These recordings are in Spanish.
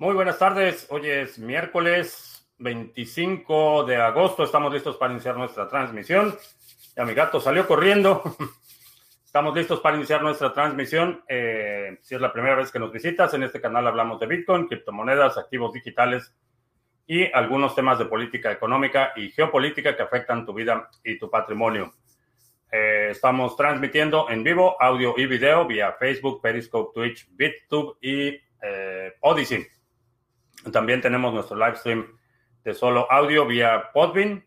Muy buenas tardes. Hoy es miércoles 25 de agosto. Estamos listos para iniciar nuestra transmisión. Ya mi gato salió corriendo. Estamos listos para iniciar nuestra transmisión. Eh, si es la primera vez que nos visitas, en este canal hablamos de Bitcoin, criptomonedas, activos digitales y algunos temas de política económica y geopolítica que afectan tu vida y tu patrimonio. Eh, estamos transmitiendo en vivo audio y video vía Facebook, Periscope, Twitch, BitTube y eh, Odyssey. También tenemos nuestro live stream de solo audio vía Podbean.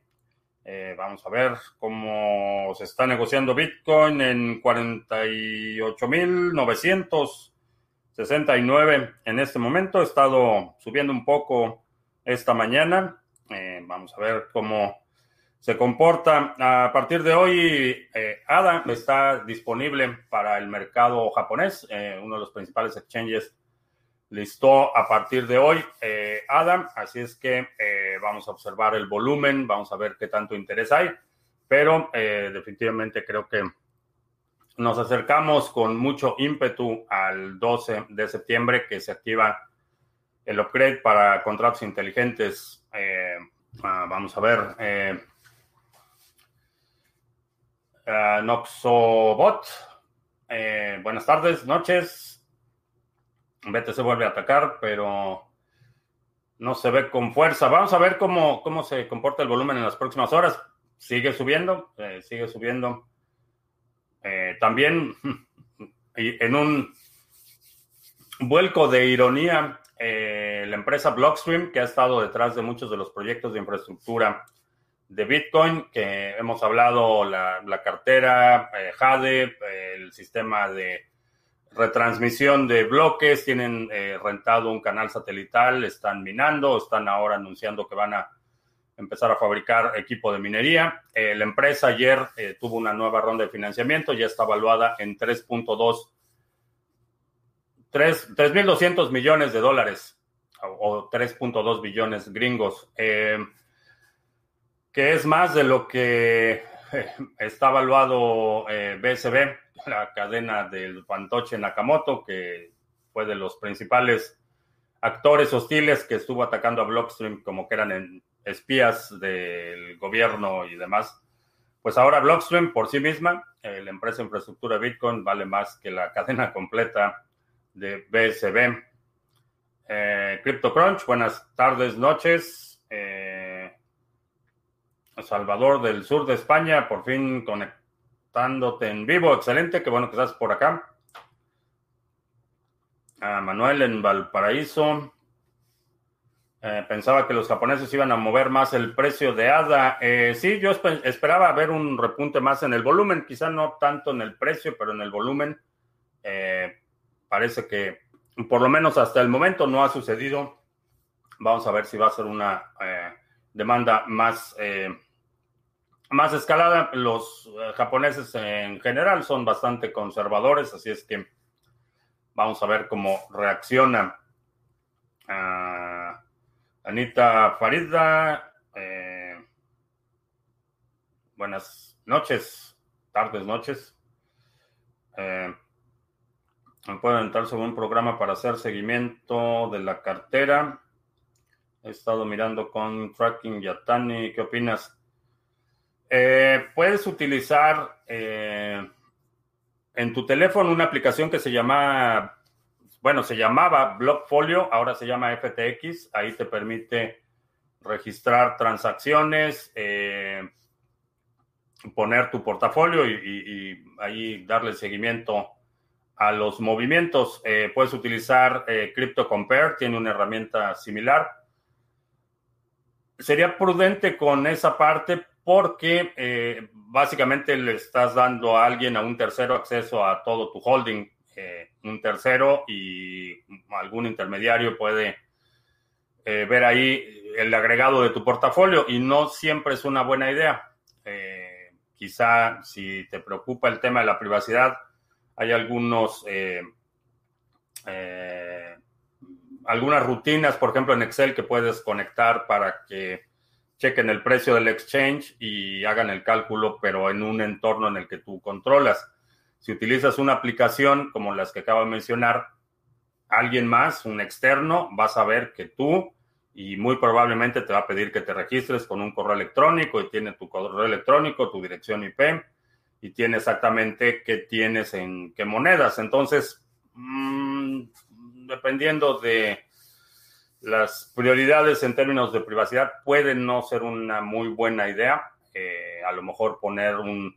Eh, vamos a ver cómo se está negociando Bitcoin en 48.969 en este momento. Ha estado subiendo un poco esta mañana. vamos a ver cómo se comporta. A partir de hoy, eh, ADA está disponible para el mercado japonés. Eh, uno de los principales exchanges listó a partir de hoy eh, ADA. Así es que vamos a observar el volumen, vamos a ver qué tanto interés hay. Pero definitivamente creo que nos acercamos con mucho ímpetu al 12 de septiembre que se activa el upgrade para contratos inteligentes. Ah, vamos a ver Uh, Noxobot. Eh, buenas tardes, noches. BTC vuelve a atacar, pero no se ve con fuerza. Vamos a ver cómo, cómo se comporta el volumen en las próximas horas. Sigue subiendo, eh, sigue subiendo. Eh, también en un vuelco de ironía, la empresa Blockstream, que ha estado detrás de muchos de los proyectos de infraestructura de Bitcoin, que hemos hablado, la, cartera, eh, Jade, el sistema de retransmisión de bloques, tienen eh, rentado un canal satelital, están minando, están ahora anunciando que van a empezar a fabricar equipo de minería. Eh, la empresa ayer tuvo una nueva ronda de financiamiento, ya está evaluada en 3.2, 3.200 millones de dólares o 3.2 billones gringos que es más de lo que eh, está evaluado BSB, eh, la cadena del fantoche Nakamoto, que fue de los principales actores hostiles que estuvo atacando a Blockstream como que eran espías del gobierno y demás. Pues ahora Blockstream por sí misma, eh, la empresa de infraestructura Bitcoin, vale más que la cadena completa de BSB. CryptoCrunch, buenas tardes, noches. Salvador del sur de España, por fin conectándote en vivo. Excelente, qué bueno que estás por acá. Manuel en Valparaíso. Eh, pensaba que los japoneses iban a mover más el precio de ADA. Eh, sí, yo esperaba ver un repunte más en el volumen, quizá no tanto en el precio, pero en el volumen. Eh, parece que por lo menos hasta el momento no ha sucedido. Vamos a ver si va a ser una demanda más más escalada. Los eh, japoneses en general son bastante conservadores, así es que vamos a ver cómo reacciona. Ah, Anita Farida, eh, buenas noches, tardes, noches. Eh, me pueden entrar sobre un programa para hacer seguimiento de la cartera. He estado mirando con Tracking Yatani. ¿Qué opinas? Eh, puedes utilizar eh, en tu teléfono una aplicación que se llama, bueno, se llamaba Blockfolio, ahora se llama FTX. Ahí te permite registrar transacciones, eh, poner tu portafolio y, ahí darle seguimiento a los movimientos. puedes utilizar Crypto Compare, tiene una herramienta similar. Sería prudente con esa parte porque eh, básicamente le estás dando a alguien, a un tercero, acceso a todo tu holding. Eh, un tercero y algún intermediario puede eh, ver ahí el agregado de tu portafolio y no siempre es una buena idea. quizá si te preocupa el tema de la privacidad, hay algunos algunas rutinas, por ejemplo en Excel, que puedes conectar para que chequen el precio del exchange y hagan el cálculo, pero en un entorno en el que tú controlas. Si utilizas una aplicación como las que acabo de mencionar, alguien más, un externo, va a saber que tú y muy probablemente te va a pedir que te registres con un correo electrónico y tiene tu correo electrónico, tu dirección IP y tiene exactamente qué tienes en qué monedas. Entonces, mmm, dependiendo de las prioridades en términos de privacidad, puede no ser una muy buena idea. Eh, a lo mejor poner un,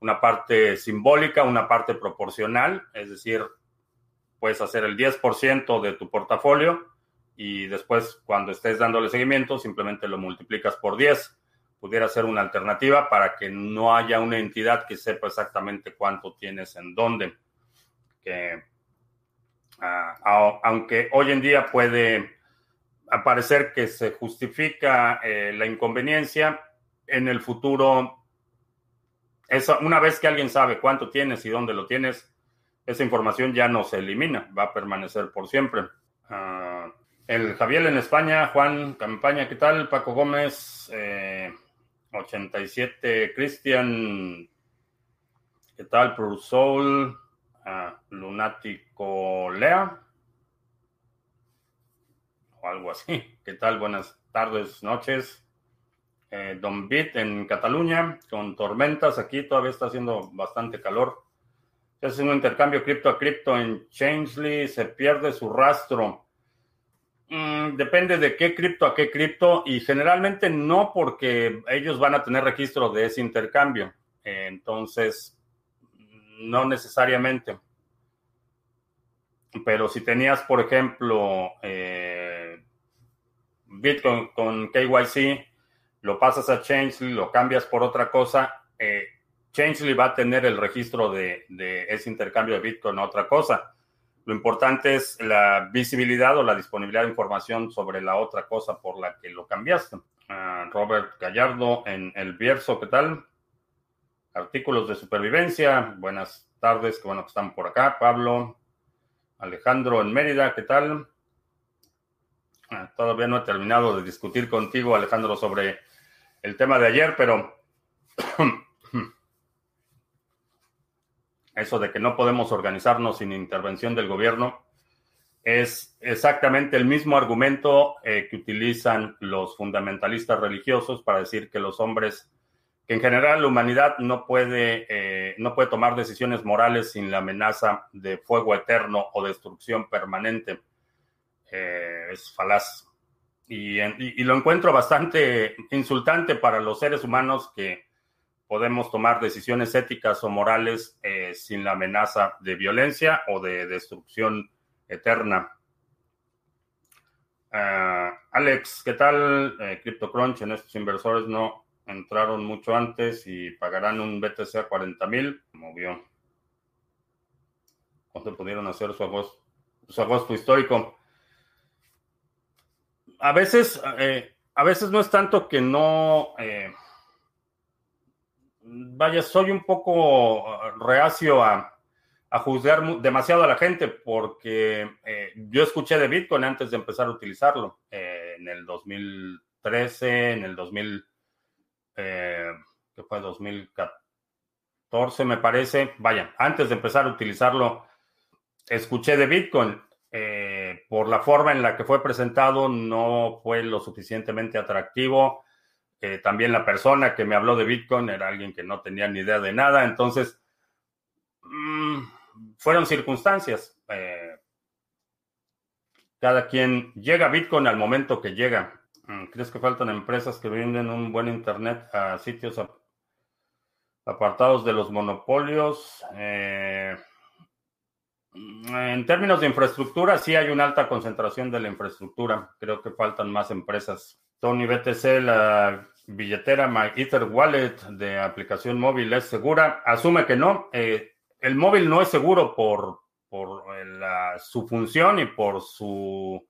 una parte simbólica, una parte proporcional, es decir, puedes hacer el 10% de tu portafolio y después cuando estés dándole seguimiento simplemente lo multiplicas por 10. Pudiera ser una alternativa para que no haya una entidad que sepa exactamente cuánto tienes en dónde. Que, uh, aunque hoy en día puede parecer que se justifica eh, la inconveniencia, en el futuro, eso, una vez que alguien sabe cuánto tienes y dónde lo tienes, esa información ya no se elimina, va a permanecer por siempre. Uh, el Javier en España, Juan Campaña, ¿qué tal? Paco Gómez, eh, 87, Cristian, ¿qué tal? Pro Lunático Lea, o algo así. ¿Qué tal? Buenas tardes, noches. Eh, Don Bit en Cataluña, con tormentas aquí, todavía está haciendo bastante calor. Hace un intercambio cripto a cripto en Changely, se pierde su rastro. Mm, depende de qué cripto a qué cripto y generalmente no porque ellos van a tener registro de ese intercambio. Entonces, no necesariamente. Pero si tenías, por ejemplo, eh, Bitcoin con KYC, lo pasas a Changely, lo cambias por otra cosa, eh, Changely va a tener el registro de, ese intercambio de Bitcoin a otra cosa. Lo importante es la visibilidad o la disponibilidad de información sobre la otra cosa por la que lo cambiaste. Uh, Robert Gallardo en El Bierzo, ¿qué tal? Artículos de supervivencia. Buenas tardes, que bueno que están por acá. Pablo, Alejandro en Mérida, ¿qué tal? Uh, todavía no he terminado de discutir contigo, Alejandro, sobre el tema de ayer, pero eso de que no podemos organizarnos sin intervención del gobierno, es exactamente el mismo argumento eh, que utilizan los fundamentalistas religiosos para decir que los hombres, que en general la humanidad no puede, eh, no puede tomar decisiones morales sin la amenaza de fuego eterno o destrucción permanente. Eh, es falaz. Y, lo encuentro bastante insultante para los seres humanos que podemos tomar decisiones éticas o morales eh, sin la amenaza de violencia o de destrucción eterna. Uh, Alex, ¿qué tal? CryptoCrunch en estos inversores no entraron mucho antes y pagarán un BTC a 40 mil. Movió. ¿Cuánto pudieron hacer su agosto, histórico? A veces, eh, a veces no es tanto que no eh, vaya, soy un poco uh, reacio a, juzgar demasiado a la gente porque eh, yo escuché de Bitcoin antes de empezar a utilizarlo eh, en el 2013, en el 2000, eh, ¿qué fue? 2014 me parece. Vaya, antes de empezar a utilizarlo, escuché de Bitcoin. Eh, por la forma en la que fue presentado, no fue lo suficientemente atractivo eh, también la persona que me habló de Bitcoin era alguien que no tenía ni idea de nada. Entonces, mmm, fueron circunstancias. Cada quien llega a Bitcoin al momento que llega. Mm, ¿Crees que faltan empresas que venden un buen Internet a sitios apartados de los monopolios? Eh, en términos de infraestructura, sí hay una alta concentración de la infraestructura. Creo que faltan más empresas Tony BTC, la billetera MyEther Wallet de aplicación móvil es segura. Asume que no. Eh, el móvil no es seguro por, por eh, su función y por su,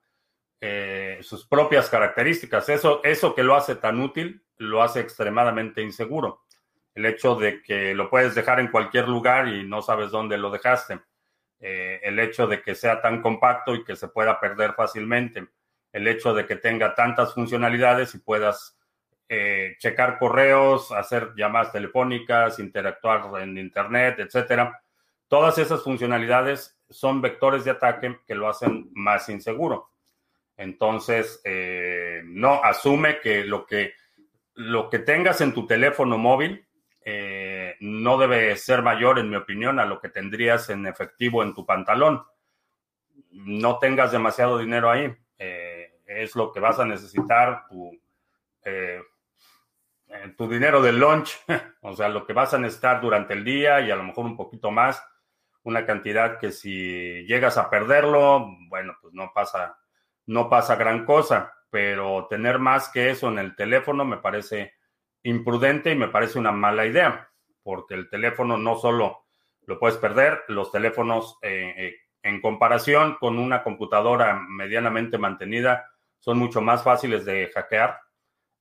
eh, sus propias características. Eso, eso que lo hace tan útil lo hace extremadamente inseguro. El hecho de que lo puedes dejar en cualquier lugar y no sabes dónde lo dejaste. Eh, el hecho de que sea tan compacto y que se pueda perder fácilmente el hecho de que tenga tantas funcionalidades y puedas eh, checar correos, hacer llamadas telefónicas, interactuar en Internet, etcétera. todas esas funcionalidades son vectores de ataque que lo hacen más inseguro. Entonces, eh, no asume que lo que lo que tengas en tu teléfono móvil eh, no debe ser mayor, en mi opinión, a lo que tendrías en efectivo en tu pantalón. No tengas demasiado dinero ahí. Eh, es lo que vas a necesitar, tu, tu dinero de lunch, o sea, lo que vas a necesitar durante el día y a lo mejor un poquito más, una cantidad que si llegas a perderlo, bueno, pues no pasa, no pasa gran cosa pero tener más que eso en el teléfono me parece imprudente y me parece una mala idea, porque el teléfono no solo lo puedes perder, los teléfonos eh, eh, en comparación con una computadora medianamente mantenida son mucho más fáciles de hackear.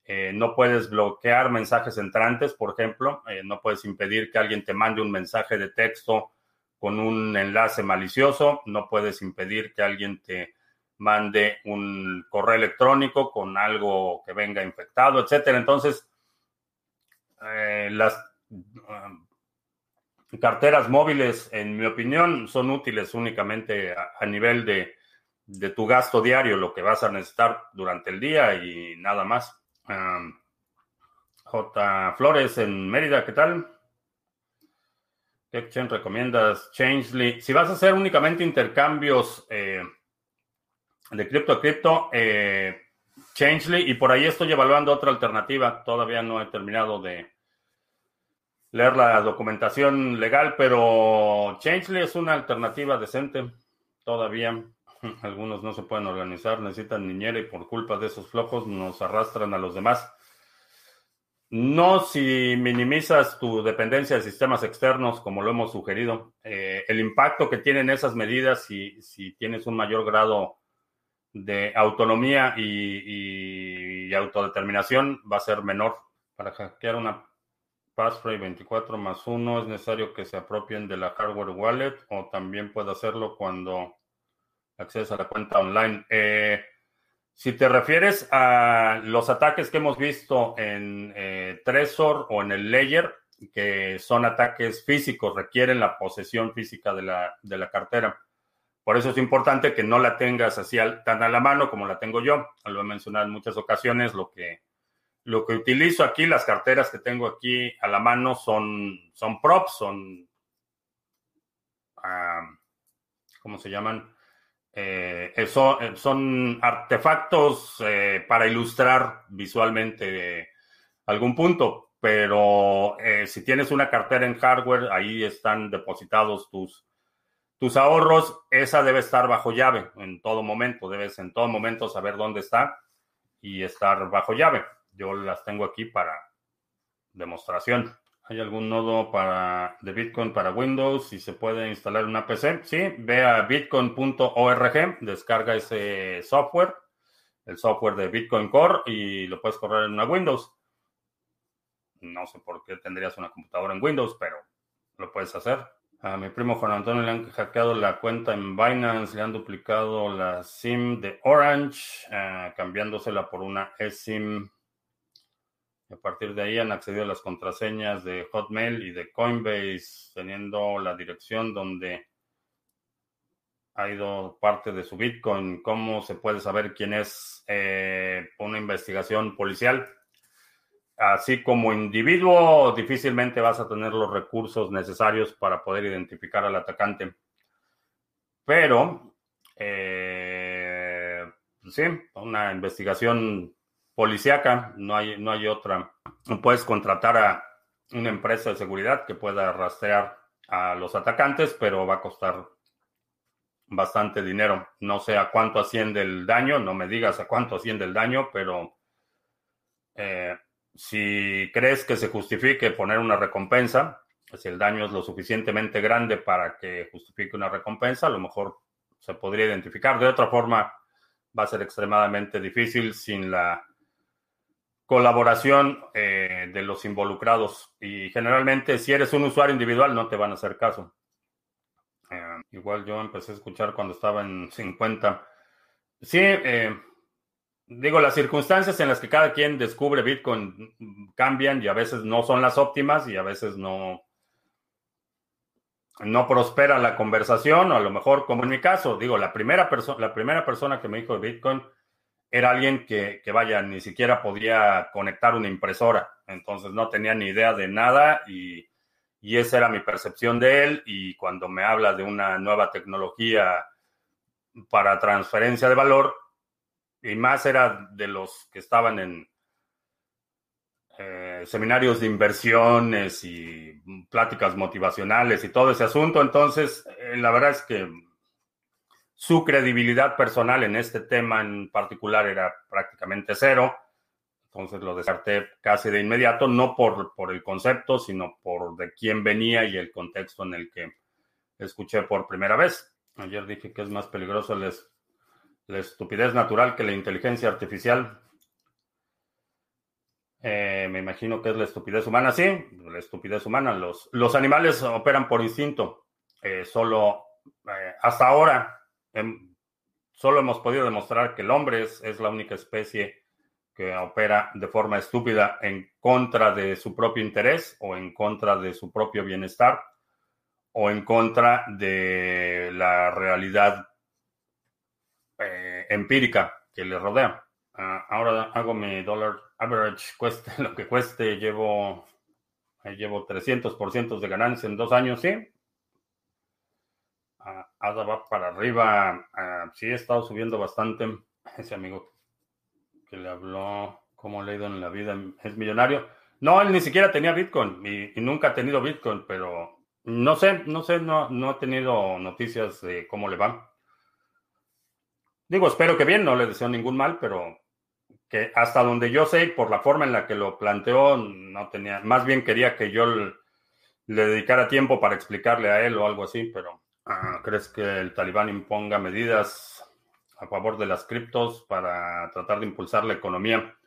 Eh, no puedes bloquear mensajes entrantes, por ejemplo, no puedes impedir que alguien te mande un mensaje de texto con un enlace malicioso, no puedes impedir que alguien te mande un correo electrónico con algo que venga infectado, etcétera. Entonces, eh, las um, carteras móviles, en mi opinión, son útiles únicamente a, nivel de, tu gasto diario, lo que vas a necesitar durante el día y nada más. J. Flores en Mérida, ¿qué tal? ¿Qué recomiendas? Changely. Si vas a hacer únicamente intercambios eh, de cripto a cripto, eh, Changely, y por ahí estoy evaluando otra alternativa. Todavía no he terminado de leer la documentación legal, pero Changely es una alternativa decente. Todavía algunos no se pueden organizar, necesitan niñera y por culpa de esos flojos nos arrastran a los demás. No si minimizas tu dependencia de sistemas externos, como lo hemos sugerido. Eh, el impacto que tienen esas medidas, si, si tienes un mayor grado de autonomía y, autodeterminación va a ser menor. Para hackear una passphrase 24 más 1 es necesario que se apropien de la hardware wallet o también puede hacerlo cuando accedes a la cuenta online. Eh, si te refieres a los ataques que hemos visto en eh, Trezor o en el Layer, que son ataques físicos, requieren la posesión física de la, de la cartera. Por eso es importante que no la tengas así tan a la mano como la tengo yo. Lo he mencionado en muchas ocasiones. Lo que, lo que utilizo aquí, las carteras que tengo aquí a la mano son, son props, son, ¿cómo se llaman? Eh, eso, eh, son artefactos eh, para ilustrar visualmente algún punto, pero si tienes una cartera en hardware, ahí están depositados tus tus ahorros, esa debe estar bajo llave en todo momento. Debes en todo momento saber dónde está y estar bajo llave. Yo las tengo aquí para demostración. ¿Hay algún nodo para, de Bitcoin para Windows y se puede instalar una PC? Sí, ve a bitcoin.org, descarga ese software, el software de Bitcoin Core y lo puedes correr en una Windows. No sé por qué tendrías una computadora en Windows, pero lo puedes hacer. A mi primo Juan Antonio le han hackeado la cuenta en Binance, le han duplicado la SIM de Orange, eh, cambiándosela por una eSIM. a partir de ahí han accedido a las contraseñas de Hotmail y de Coinbase, teniendo la dirección donde ha ido parte de su Bitcoin. ¿Cómo se puede saber quién es eh, una investigación policial? Así como individuo, difícilmente vas a tener los recursos necesarios para poder identificar al atacante. Pero, eh, sí, una investigación policíaca, no hay, no hay otra. Puedes contratar a una empresa de seguridad que pueda rastrear a los atacantes, pero va a costar bastante dinero. No sé a cuánto asciende el daño, no me digas a cuánto asciende el daño, pero eh, si crees que se justifique poner una recompensa, si el daño es lo suficientemente grande para que justifique una recompensa, a lo mejor se podría identificar. De otra forma, va a ser extremadamente difícil sin la colaboración eh, de los involucrados. Y generalmente, si eres un usuario individual, no te van a hacer caso. Eh, igual yo empecé a escuchar cuando estaba en 50. Sí, eh, digo, las circunstancias en las que cada quien descubre Bitcoin cambian y a veces no son las óptimas y a veces no, no prospera la conversación, o a lo mejor, como en mi caso, digo, la primera, persona la primera persona que me dijo de Bitcoin era alguien que, que, vaya, ni siquiera podía conectar una impresora, entonces no tenía ni idea de nada y, y esa era mi percepción de él. Y cuando me habla de una nueva tecnología para transferencia de valor, y más era de los que estaban en eh, seminarios de inversiones y pláticas motivacionales y todo ese asunto. Entonces, eh, la verdad es que su credibilidad personal en este tema en particular era prácticamente cero. Entonces lo descarté casi de inmediato, no por, por el concepto, sino por de quién venía y el contexto en el que escuché por primera vez. Ayer dije que es más peligroso la estupidez natural que la inteligencia artificial. Eh, me imagino que es la estupidez humana, sí, la estupidez humana. Los, los animales operan por instinto. Eh, solo eh, hasta ahora solo hemos podido demostrar que el hombre es, es, la única especie que opera de forma estúpida en contra de su propio interés o en contra de su propio bienestar o en contra de la realidad empírica que le rodea. Ah, ahora hago mi dólar average, cueste lo que cueste, llevo, llevo 300% de ganancia en dos años, ¿sí? Uh, va para arriba, uh, sí, he estado subiendo bastante. Ese amigo que le habló, cómo le ha ido en la vida, es millonario. No, él ni siquiera tenía Bitcoin y, y nunca ha tenido Bitcoin, pero no sé, no sé, no, no he tenido noticias de cómo le va. Digo, espero que bien, no le deseo ningún mal, pero que hasta donde yo sé, por la forma en la que lo planteó, no tenía, más bien quería que yo le dedicara tiempo para explicarle a él o algo así, pero ah, ¿crees que el talibán imponga medidas a favor de las criptos para tratar de impulsar la economía?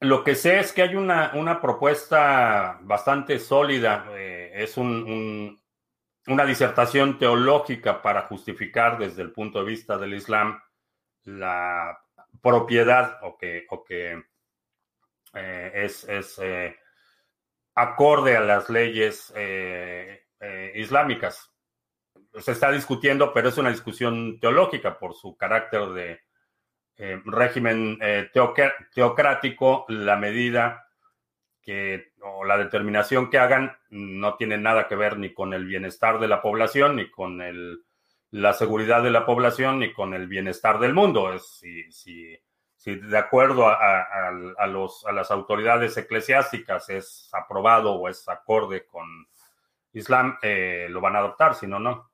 Lo que sé es que hay una, una propuesta bastante sólida, eh, es un, una disertación teológica para justificar desde el punto de vista del Islam la propiedad o que, o que eh, es, es eh, acorde a las leyes eh, islámicas. Se está discutiendo, pero es una discusión teológica por su carácter de régimen teocrático. La medida que o la determinación que hagan no tiene nada que ver ni con el bienestar de la población ni con el la seguridad de la población y con el bienestar del mundo. Es, si, si, si de acuerdo a, los, a las autoridades eclesiásticas es aprobado o es acorde con Islam, eh, lo van a adoptar, si no, no.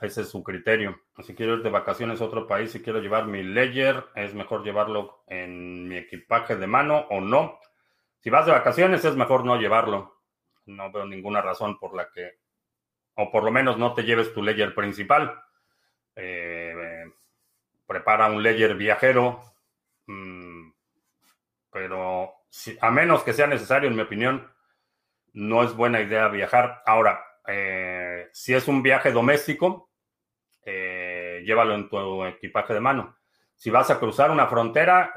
Ese es su criterio. Si quiero ir de vacaciones a otro país y quiero llevar mi ledger, es mejor llevarlo en mi equipaje de mano o no. Si vas de vacaciones, es mejor no llevarlo. No veo ninguna razón por la que o por lo menos no te lleves tu ledger principal. Eh, prepara un ledger viajero, mm, pero a menos que sea necesario, en mi opinión, no es buena idea viajar. Ahora, eh, si es un viaje doméstico, eh, llévalo en tu equipaje de mano. Si vas a cruzar una frontera,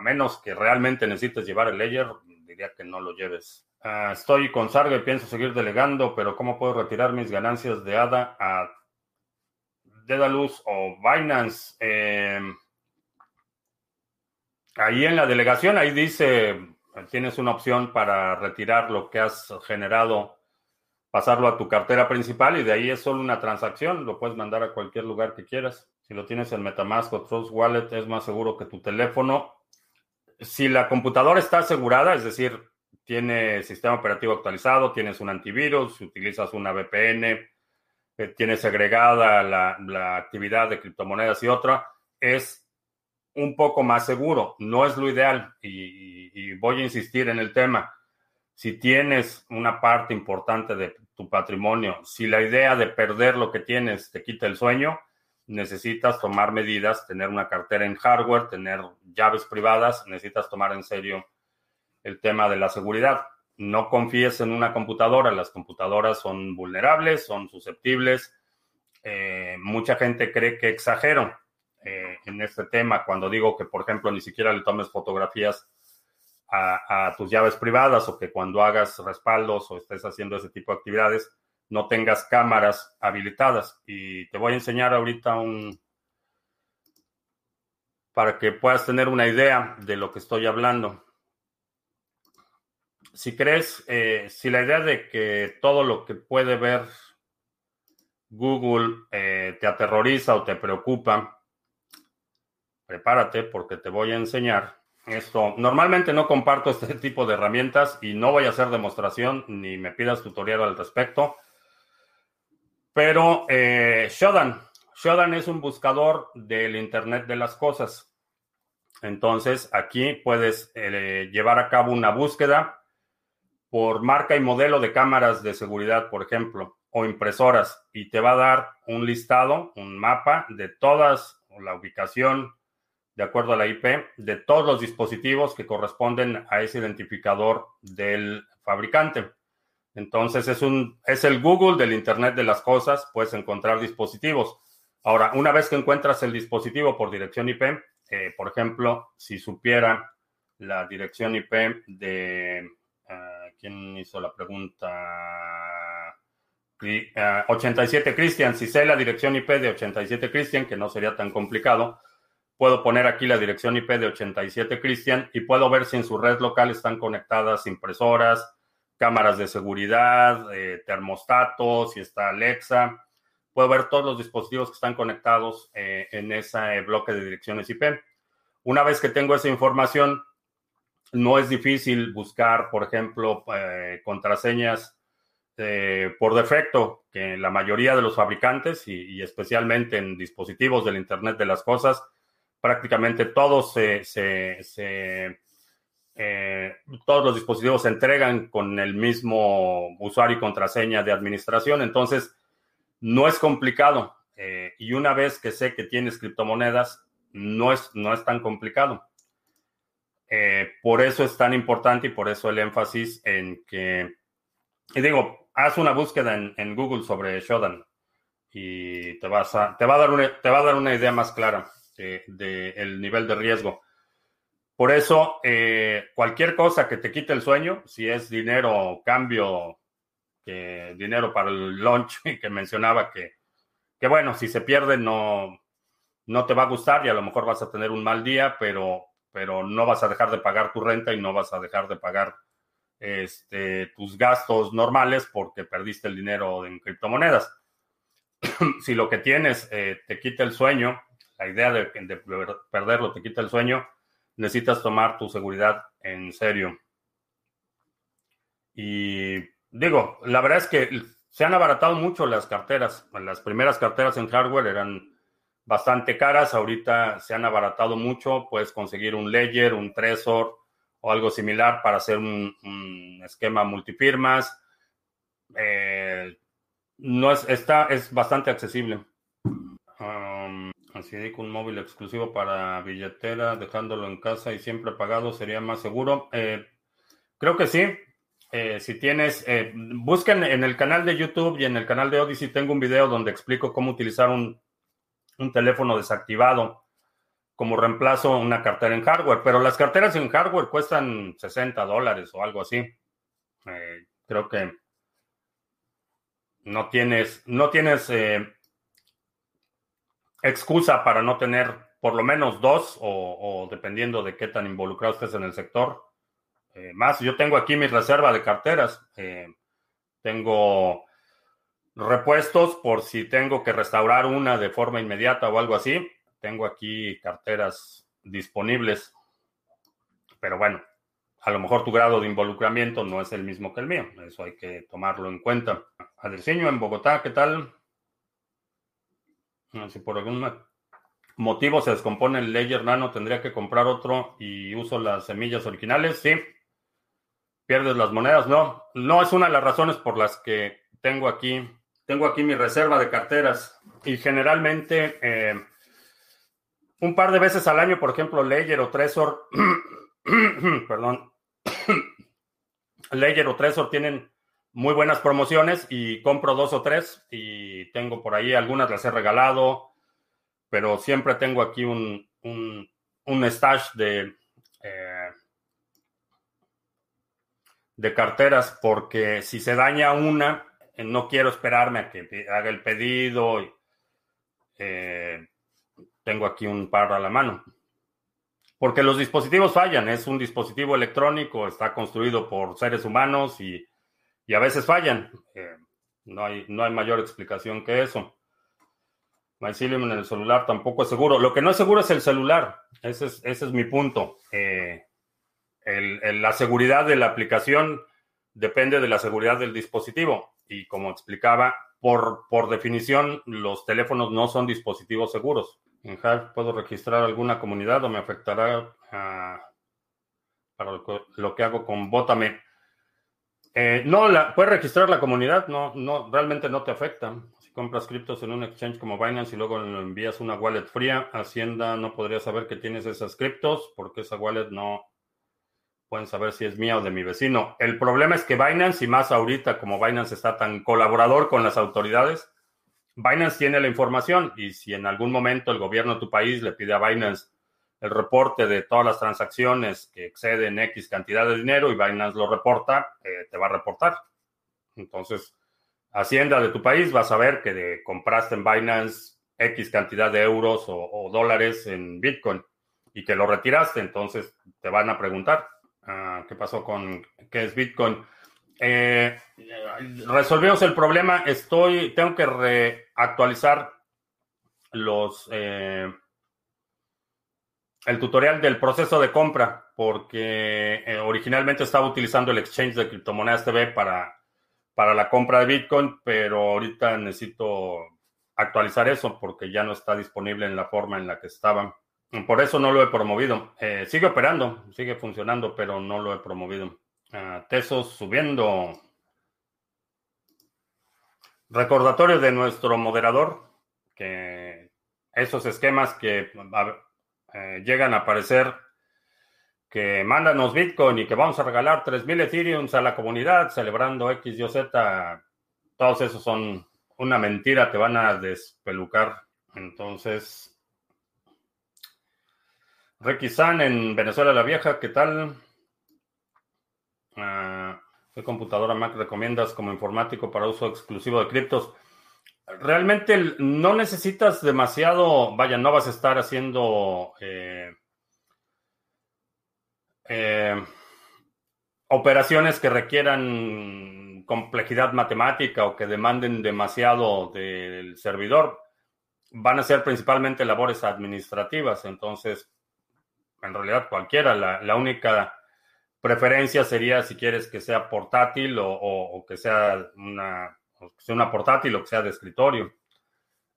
menos que realmente necesites llevar el ledger, diría que no lo lleves. Ah, estoy con Sarga y pienso seguir delegando, pero ¿cómo puedo retirar mis ganancias de ADA a Dedalus o Binance? Em, ahí en la delegación, ahí dice, tienes una opción para retirar lo que has generado, pasarlo a tu cartera principal y de ahí es solo una transacción, lo puedes mandar a cualquier lugar que quieras. Si lo tienes en Metamask o Trust Wallet, es más seguro que tu teléfono. Si la computadora está asegurada, es decir, tiene sistema operativo actualizado, tienes un antivirus, utilizas una VPN, eh, tienes agregada la, actividad de criptomonedas y otra, es un poco más seguro. No es lo ideal y, voy a insistir en el tema. Si tienes una parte importante de tu patrimonio, si la idea de perder lo que tienes te quita el sueño, necesitas tomar medidas, tener una cartera en hardware, tener llaves privadas, necesitas tomar en serio el tema de la seguridad. No confíes en una computadora, las computadoras son vulnerables, son susceptibles. Eh, mucha gente cree que exagero eh, en este tema cuando digo que, por ejemplo, ni siquiera le tomes fotografías a, tus llaves privadas o que cuando hagas respaldos o estés haciendo ese tipo de actividades no tengas cámaras habilitadas. Y te voy a enseñar ahorita un para que puedas tener una idea de lo que estoy hablando. Si crees, eh, si la idea de que todo lo que puede ver Google eh, te aterroriza o te preocupa, prepárate porque te voy a enseñar esto. Normalmente no comparto este tipo de herramientas y no voy a hacer demostración ni me pidas tutorial al respecto. Pero eh, Shodan, Shodan es un buscador del Internet de las cosas. Entonces aquí puedes eh, llevar a cabo una búsqueda por marca y modelo de cámaras de seguridad, por ejemplo o impresoras y te va a dar un listado, un mapa de todas, la ubicación de acuerdo a la IP, de todos los dispositivos que corresponden a ese identificador del fabricante. Entonces es un es el Google del Internet de las cosas, puedes encontrar dispositivos. Ahora, una vez que encuentras el dispositivo por dirección IP, eh, por ejemplo, si supiera la dirección IP de eh, quién hizo la pregunta 87 Christian, si sé la dirección IP de 87 Christian, que no sería tan complicado, puedo poner aquí la dirección IP de 87 Christian y puedo ver si en su red local están conectadas impresoras, cámaras de seguridad, eh, termostatos, si está Alexa. Puedo ver todos los dispositivos que están conectados eh, en ese bloque de direcciones IP. Una vez que tengo esa información, no es difícil buscar, por ejemplo, eh, contraseñas por defecto que la mayoría de los fabricantes y, especialmente en dispositivos del Internet de las Cosas, prácticamente todos se, eh, todos los dispositivos se entregan con el mismo usuario y contraseña de administración. Entonces, no es complicado. Eh, y una vez que sé que tienes criptomonedas, no es, no es tan complicado. Eh, por eso es tan importante y por eso el énfasis en que, y digo, haz una búsqueda en, Google sobre Shodan y te, vas a, te, va a dar una, te va a dar una idea más clara del nivel de riesgo. Por eso, eh, cualquier cosa que te quite el sueño, si es dinero, cambio, dinero para el lunch que mencionaba que, que bueno, si se pierde no, no te va a gustar y a lo mejor vas a tener un mal día, pero, pero no vas a dejar de pagar tu renta y no vas a dejar de pagar este, tus gastos normales porque perdiste el dinero en criptomonedas. si lo que tienes eh, te quita el sueño, la idea de, perderlo te quita el sueño, necesitas tomar tu seguridad en serio. Y digo, la verdad es que se han abaratado mucho las carteras. Las primeras carteras en hardware eran bastante caras, ahorita se han abaratado mucho, puedes conseguir un Ledger, un Trezor, o algo similar para hacer un, esquema multifirmas. Eh, no es, está, es bastante accesible. Así digo, un móvil exclusivo para billetera, dejándolo en casa y siempre pagado sería más seguro. Eh, creo que sí. Eh, si tienes, busquen en el canal de YouTube y en el canal de Odyssey, tengo un video donde explico cómo utilizar un, un teléfono desactivado como reemplazo una cartera en hardware, pero las carteras en hardware cuestan 60 dólares o algo así. Eh, creo que no tienes, no tienes eh, excusa para no tener por lo menos dos o, dependiendo de qué tan involucrado estés en el sector. Eh, más, yo tengo aquí mi reserva de carteras. tengo repuestos por si tengo que restaurar una de forma inmediata o algo así tengo aquí carteras disponibles, pero bueno, a lo mejor tu grado de involucramiento no es el mismo que el mío, eso hay que tomarlo en cuenta. Adresiño en Bogotá, ¿qué tal? Si por algún motivo se descompone el Ledger Nano, tendría que comprar otro y uso las semillas originales, sí. ¿Pierdes las monedas? No, no es una de las razones por las que tengo aquí, tengo aquí mi reserva de carteras y generalmente eh, un par de veces al año, por ejemplo, Ledger o Trezor, perdón, Ledger o Trezor tienen muy buenas promociones y compro dos o tres y tengo por ahí algunas las he regalado, pero siempre tengo aquí un, un, stash de, eh, de carteras, porque si se daña una, eh, no quiero esperarme a que haga el pedido. Eh, tengo aquí un par a la mano. Porque los dispositivos fallan, es un dispositivo electrónico, está construido por seres humanos y, a veces fallan. Eh, no, hay, no hay mayor explicación que eso. Mycelium en el celular tampoco es seguro. Lo que no es seguro es el celular. Ese es, ese es mi punto. Eh, la seguridad de la aplicación depende de la seguridad del dispositivo. Y como explicaba, por, por definición, los teléfonos no son dispositivos seguros. En Hive puedo registrar alguna comunidad o me afectará ah, para lo que, hago con Botame. Eh, no, la, puedes registrar la comunidad, no, no, realmente no te afecta. Si compras criptos en un exchange como Binance y luego envías una wallet fría, Hacienda no podría saber que tienes esas criptos porque esa wallet no pueden saber si es mía o de mi vecino. El problema es que Binance, y más ahorita como Binance está tan colaborador con las autoridades, Binance tiene la información y si en algún momento el gobierno de tu país le pide a Binance el reporte de todas las transacciones que exceden X cantidad de dinero y Binance lo reporta, eh, te va a reportar. Entonces, Hacienda de tu país va a saber que compraste en Binance X cantidad de euros o, dólares en Bitcoin y que lo retiraste. Entonces, te van a preguntar ah, qué pasó con qué es Bitcoin. Eh, resolvimos el problema. Estoy, tengo que reactualizar los eh, el tutorial del proceso de compra, porque eh, originalmente estaba utilizando el exchange de criptomonedas TV para, para la compra de Bitcoin, pero ahorita necesito actualizar eso porque ya no está disponible en la forma en la que estaba. Por eso no lo he promovido. sigue operando, sigue funcionando, pero no lo he promovido. Ah, tesos subiendo. Recordatorio de nuestro moderador que esos esquemas que eh, llegan a aparecer que mándanos Bitcoin y que vamos a regalar 3.000 Ethereum a la comunidad celebrando X, Y, Z, todos esos son una mentira, te van a despelucar. Entonces, Ricky San en Venezuela la Vieja, ¿qué tal? ¿Qué computadora Mac recomiendas como informático para uso exclusivo de criptos? Realmente no necesitas demasiado, vaya, no vas a estar haciendo eh, eh, operaciones que requieran complejidad matemática o que demanden demasiado del servidor. Van a ser principalmente labores administrativas, entonces, en realidad cualquiera, la única preferencia sería si quieres que sea portátil o, que sea una, sea una portátil o que sea de escritorio.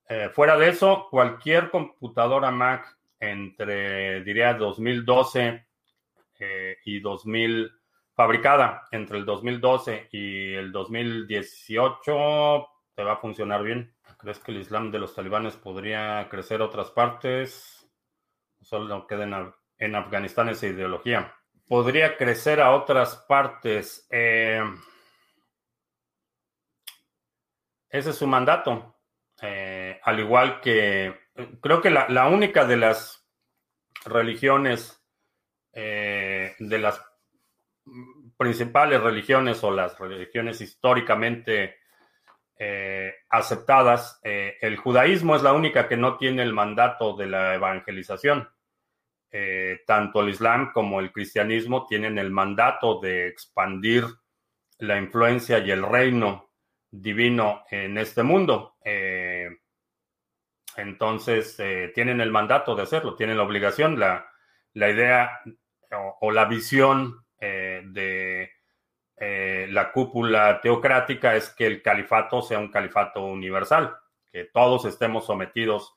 Eh, fuera de eso, cualquier computadora Mac entre, diría, 2012 eh, y 2000, fabricada entre el 2012 y el 2018, te va a funcionar bien. ¿Crees que el Islam de los talibanes podría crecer a otras partes? Solo queda en Afganistán esa ideología podría crecer a otras partes. Eh, ese es su mandato. Eh, al igual que creo que la, única de las religiones, eh, de las principales religiones o las religiones históricamente aceptadas, el judaísmo es la única que no tiene el mandato de la evangelización. Eh, tanto el Islam como el cristianismo tienen el mandato de expandir la influencia y el reino divino en este mundo. Eh, entonces, eh, tienen el mandato de hacerlo, tienen la obligación, la, idea o, la visión de la cúpula teocrática es que el califato sea un califato universal, que todos estemos sometidos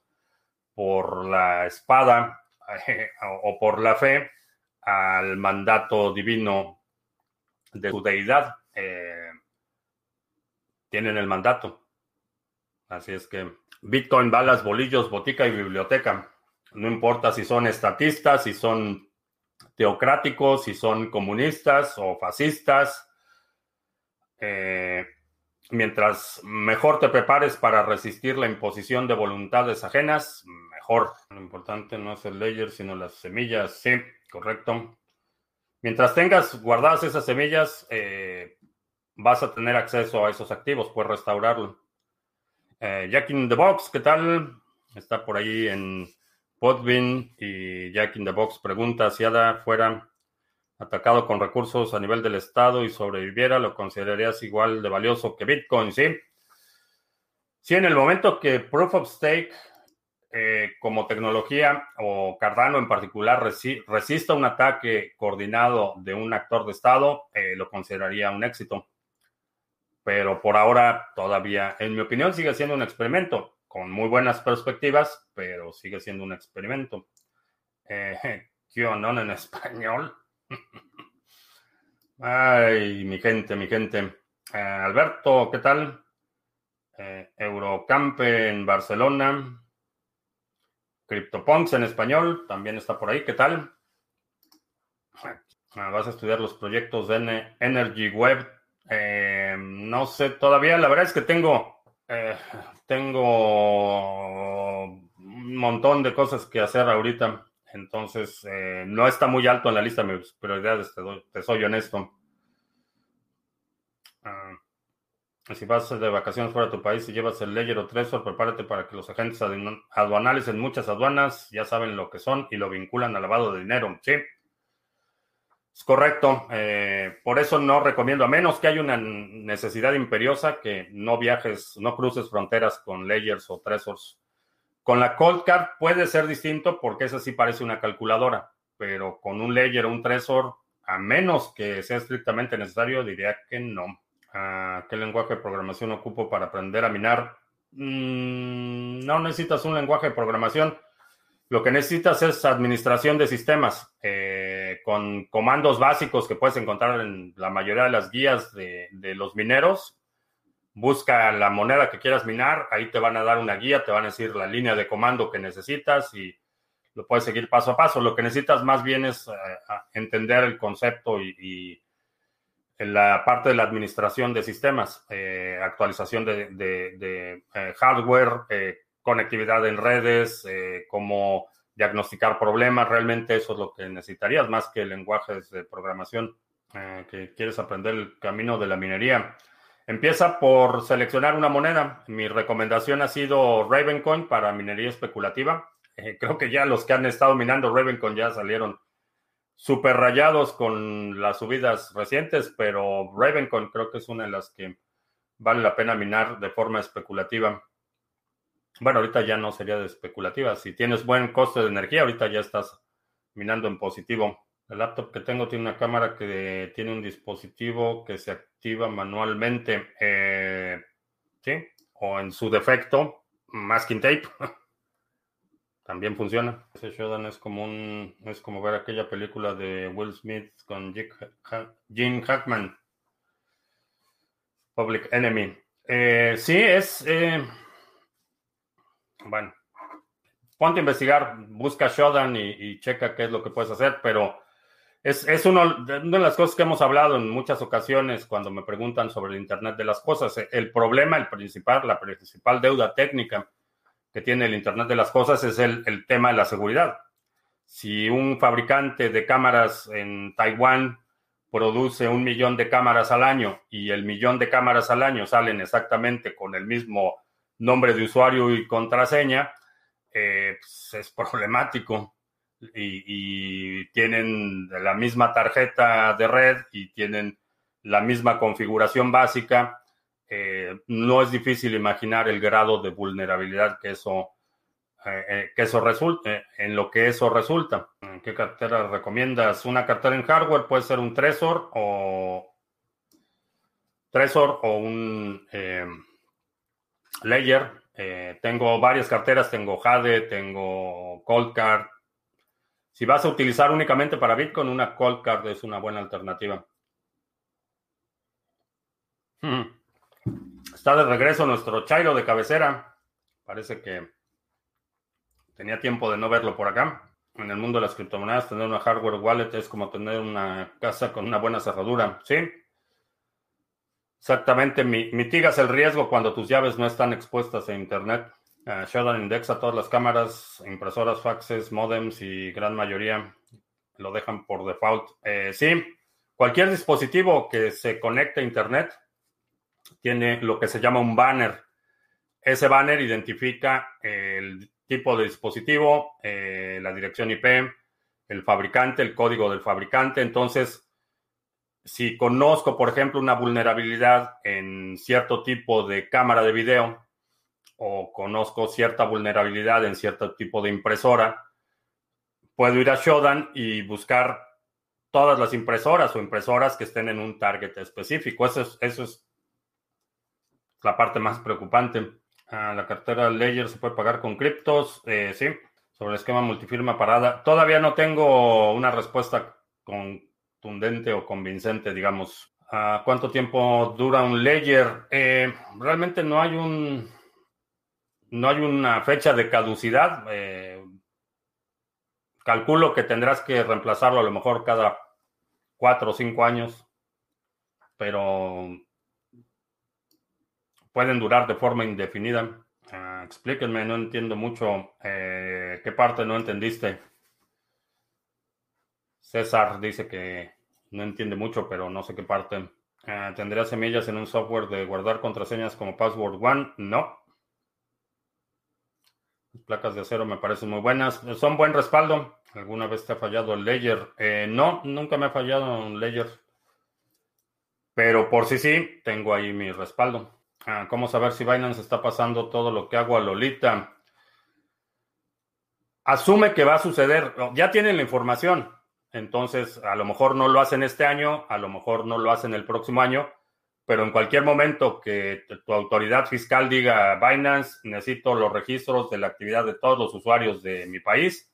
por la espada o por la fe al mandato divino de su deidad. Eh, tienen el mandato. Así es que Bitcoin, balas, bolillos, botica y biblioteca. No importa si son estatistas, si son teocráticos, si son comunistas o fascistas. Eh, mientras mejor te prepares para resistir la imposición de voluntades ajenas, lo importante no es el layer, sino las semillas. Sí, correcto. Mientras tengas guardadas esas semillas, eh, vas a tener acceso a esos activos, puedes restaurarlo. Eh, Jack in the Box, ¿qué tal? Está por ahí en Podbean y Jack in the Box pregunta si ADA fuera atacado con recursos a nivel del Estado y sobreviviera, ¿lo considerarías igual de valioso que Bitcoin? Sí. Sí, en el momento que Proof of Stake eh, como tecnología o Cardano en particular resista un ataque coordinado de un actor de Estado, eh, lo consideraría un éxito. Pero por ahora todavía, en mi opinión, sigue siendo un experimento con muy buenas perspectivas, pero sigue siendo un experimento. Eh, no en español? Ay, mi gente, mi gente. Eh, Alberto, ¿qué tal? Eh, Eurocampe en Barcelona. CryptoPunks en español, también está por ahí. ¿Qué tal? Ah, vas a estudiar los proyectos de Energy Web. Eh, no sé todavía, la verdad es que tengo, tengo un montón de cosas que hacer ahorita. Entonces, eh, no está muy alto en la lista de mis prioridades, te, soy honesto. Ah, si vas de vacaciones fuera de tu país y llevas el Ledger o Trezor, prepárate para que los agentes aduanales en muchas aduanas ya saben lo que son y lo vinculan al lavado de dinero. Sí, es correcto. Eh, por eso no recomiendo, a menos que haya una necesidad imperiosa, que no viajes, no cruces fronteras con Ledgers o Trezors con la Cold Card puede ser distinto porque esa sí parece una calculadora, pero con un Ledger o un Trezor, a menos que sea estrictamente necesario, diría que no. Ah, ¿Qué lenguaje de programación ocupo para aprender a minar? Mm, no necesitas un lenguaje de programación. Lo que necesitas es administración de sistemas eh, con comandos básicos que puedes encontrar en la mayoría de las guías de los mineros busca la moneda que quieras minar, ahí te van a dar una guía, te van a decir la línea de comando que necesitas y lo puedes seguir paso a paso. Lo que necesitas más bien es eh, entender el concepto y, la parte de la administración de sistemas, eh, actualización de, eh, hardware, conectividad en redes, cómo diagnosticar problemas. Realmente eso es lo que necesitarías más que lenguajes de programación que quieres aprender el camino de la minería. Empieza por seleccionar una moneda. Mi recomendación ha sido Ravencoin para minería especulativa. Eh, creo que ya los que han estado minando Ravencoin ya salieron súper rayados con las subidas recientes, pero Ravencoin creo que es una de las que vale la pena minar de forma especulativa. Bueno, ahorita ya no sería de especulativa. Si tienes buen coste de energía, ahorita ya estás minando en positivo. El laptop que tengo tiene una cámara que tiene un dispositivo que se activa manualmente. Eh, sí, o en su defecto, masking tape. También funciona. Ese Shodan es como un, es como ver aquella película de Will Smith con Gene Hackman. Public Enemy. Eh, sí, es. Eh, bueno, ponte a investigar, busca Shodan y, checa qué es lo que puedes hacer, pero es, uno, una de las cosas que hemos hablado en muchas ocasiones cuando me preguntan sobre el Internet de las Cosas. El problema, el principal, la principal deuda técnica que tiene el Internet de las Cosas es el, tema de la seguridad. Si un fabricante de cámaras en Taiwán produce un millón de cámaras al año y el millón de cámaras al año salen exactamente con el mismo nombre de usuario y contraseña, eh, pues es problemático y, tienen la misma tarjeta de red y tienen la misma configuración básica, eh, no es difícil imaginar el grado de vulnerabilidad que eso, eh, que eso resulta, en lo que eso resulta. ¿Qué cartera recomiendas? Una cartera en hardware puede ser un Trezor o Trezor o un Layer. tengo varias carteras, tengo Jade, tengo Coldcard, si vas a utilizar únicamente para Bitcoin, una cold card es una buena alternativa. Hmm. Está de regreso nuestro Chairo de cabecera. Parece que tenía tiempo de no verlo por acá. En el mundo de las criptomonedas, tener una hardware wallet es como tener una casa con una buena cerradura. ¿Sí? Exactamente. Mitigas el riesgo cuando tus llaves no están expuestas a Internet. Uh, indexa todas las cámaras, impresoras, faxes, modems y gran mayoría lo dejan por default. Eh, sí, cualquier dispositivo que se conecte a Internet tiene lo que se llama un banner. Ese banner identifica el tipo de dispositivo, eh, la dirección IP, el fabricante, el código del fabricante. Entonces, si conozco, por ejemplo, una vulnerabilidad en cierto tipo de cámara de video o conozco cierta vulnerabilidad en cierto tipo de impresora, puedo ir a Shodan y buscar todas las impresoras o impresoras que estén en un target específico. Eso es, eso es la parte más preocupante. Ah, la cartera Ledger se puede pagar con criptos. Eh, sí, sobre el esquema multifirma parada. Todavía no tengo una respuesta contundente o convincente, digamos. Ah, ¿Cuánto tiempo dura un Ledger? Eh, realmente no hay un. No hay una fecha de caducidad. Eh, calculo que tendrás que reemplazarlo a lo mejor cada cuatro o cinco años. Pero pueden durar de forma indefinida. Uh, explíquenme, no entiendo mucho. Eh, ¿Qué parte no entendiste? César dice que no entiende mucho, pero no sé qué parte. Uh, ¿Tendría semillas en un software de guardar contraseñas como Password One? No. Las placas de acero me parecen muy buenas. Son buen respaldo. ¿Alguna vez te ha fallado el Ledger? Eh, no, nunca me ha fallado un Ledger. Pero por sí sí, tengo ahí mi respaldo. Ah, ¿Cómo saber si Binance está pasando todo lo que hago a Lolita? Asume que va a suceder. Ya tienen la información. Entonces, a lo mejor no lo hacen este año, a lo mejor no lo hacen el próximo año, pero en cualquier momento que tu autoridad fiscal diga Binance, necesito los registros de la actividad de todos los usuarios de mi país,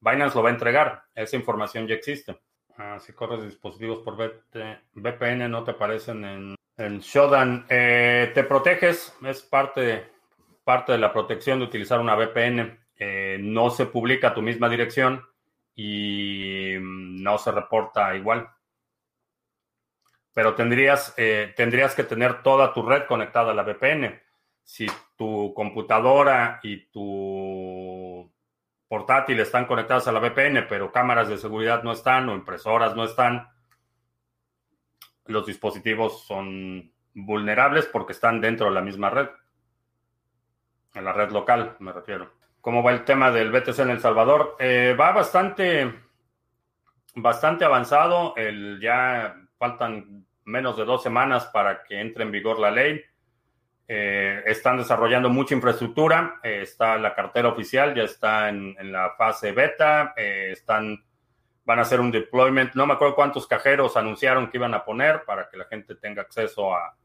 Binance lo va a entregar. Esa información ya existe. Ah, si corres dispositivos por VPN, no te aparecen en en Shodan, eh, te proteges, es parte, parte de la protección de utilizar una VPN. Eh, no se publica tu misma dirección y mm, no se reporta igual. Pero tendrías, eh, tendrías que tener toda tu red conectada a la VPN. Si tu computadora y tu portátil están conectadas a la VPN, pero cámaras de seguridad no están o impresoras no están, los dispositivos son vulnerables porque están dentro de la misma red. En la red local, me refiero. ¿Cómo va el tema del BTC en El Salvador? Eh, va bastante, bastante avanzado. Ya faltan menos de dos semanas para que entre en vigor la ley. Eh, están desarrollando mucha infraestructura. Eh, está la cartera oficial, ya está en, en la fase beta. están van a hacer un deployment. No me acuerdo cuántos cajeros anunciaron que iban a poner para que la gente tenga acceso a,